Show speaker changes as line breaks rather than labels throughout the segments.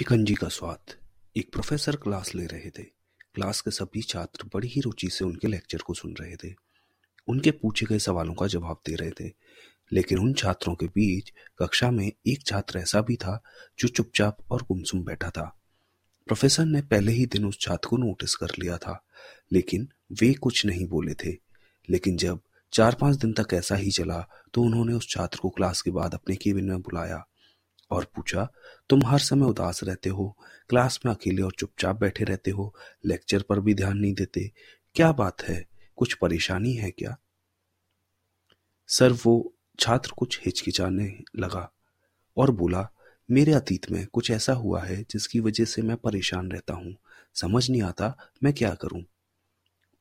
शिकंजी का स्वाद। एक प्रोफेसर क्लास ले रहे थे। क्लास के सभी छात्र बड़ी ही रुचि से उनके लेक्चर को सुन रहे थे। उनके पूछे गए सवालों का जवाब दे रहे थे। लेकिन उन छात्रों के बीच कक्षा में एक छात्र ऐसा भी था जो चुपचाप और गुमसुम बैठा था। प्रोफेसर ने पहले ही दिन उस छात्र को नोटिस कर लिया था, लेकिन वे कुछ नहीं बोले थे। लेकिन जब चार पाँच दिन तक ऐसा ही चला तो उन्होंने उस छात्र को क्लास के बाद अपने केबिन में बुलाया। और पूछा, तुम हर समय उदास रहते हो, क्लास में अकेले और चुपचाप बैठे रहते हो, लेक्चर पर भी ध्यान नहीं देते, क्या बात है? कुछ परेशानी है क्या? सर, वो छात्र कुछ हिचकिचाने लगा और बोला, मेरे अतीत में कुछ ऐसा हुआ है जिसकी वजह से मैं परेशान रहता हूँ। समझ नहीं आता मैं क्या करूँ?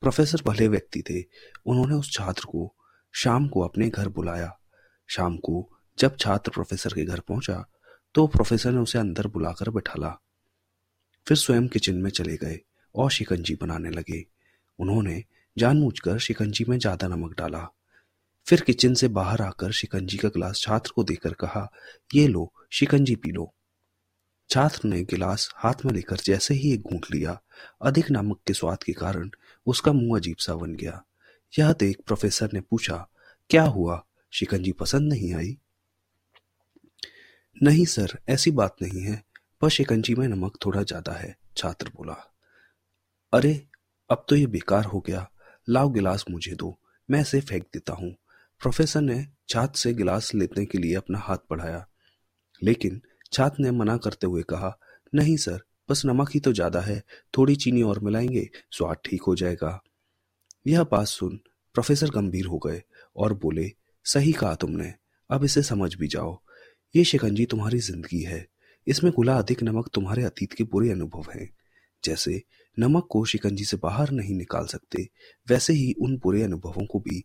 प्रोफेसर भले व्यक्ति थे, उन्होंने उस छात्र को शाम को अपने घर बुलाया। शाम को जब छात्र प्रोफेसर के घर पहुँचा तो प्रोफेसर ने उसे अंदर बुलाकर बैठाला। फिर स्वयं किचन में चले गए और शिकंजी बनाने लगे। उन्होंने जानबूझकर शिकंजी में ज़्यादा नमक डाला। फिर किचन से बाहर आकर शिकंजी का गिलास छात्र को देकर कहा, ये लो, शिकंजी पी लो। छात्र ने गिलास हाथ में लेकर जैसे ही एक घूंट लिया, अधिक नमक के स्वाद के कारण उसका मुँह अजीब सा बन गया। यह देख प्रोफेसर ने पूछा, क्या हुआ? शिकंजी पसंद नहीं आई? नहीं, सर, ऐसी बात नहीं है। पर शिकंजी में नमक थोड़ा ज़्यादा है, छात्र बोला। अरे, अब तो ये बेकार हो गया। लाओ गिलास मुझे दो, मैं इसे फेंक देता हूँ। प्रोफेसर ने छात्र से गिलास लेने के लिए अपना हाथ बढ़ाया। लेकिन छात्र ने मना करते हुए कहा, नहीं, सर, बस नमक ही तो ज़्यादा है, थोड़ी चीनी और मिलाएँगे, स्वाद ठीक हो जाएगा। यह बात सुन, प्रोफेसर गंभीर हो गए और बोले, सही कहा तुमने, अब इसे समझ भी जाओ। ये शिकंजी तुम्हारी ज़िंदगी है। इसमें गुला अधिक नमक तुम्हारे अतीत के बुरे अनुभव हैं। जैसे, नमक को शिकंजी से बाहर नहीं निकाल सकते, वैसे ही उन बुरे अनुभवों को भी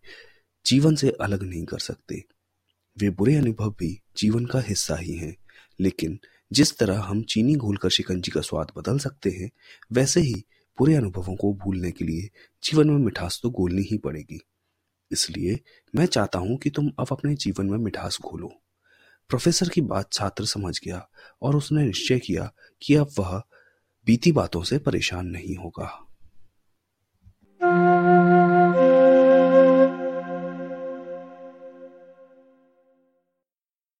जीवन से अलग नहीं कर सकते। वे बुरे अनुभव भी जीवन का हिस्सा ही हैं, लेकिन जिस तरह हम चीनी घोलकर शिकंजी का स्वाद बदल सकते हैं, वैसे ही बुरे अनुभवों को भूलने के लिए जीवन में मिठास तो घोलनी ही पड़ेगी। इसलिए मैं चाहता हूँ कि तुम अब अपने जीवन में मिठास घोलो। प्रोफेसर की बात छात्र समझ गया और उसने निश्चय किया कि अब वह बीती बातों से परेशान नहीं होगा।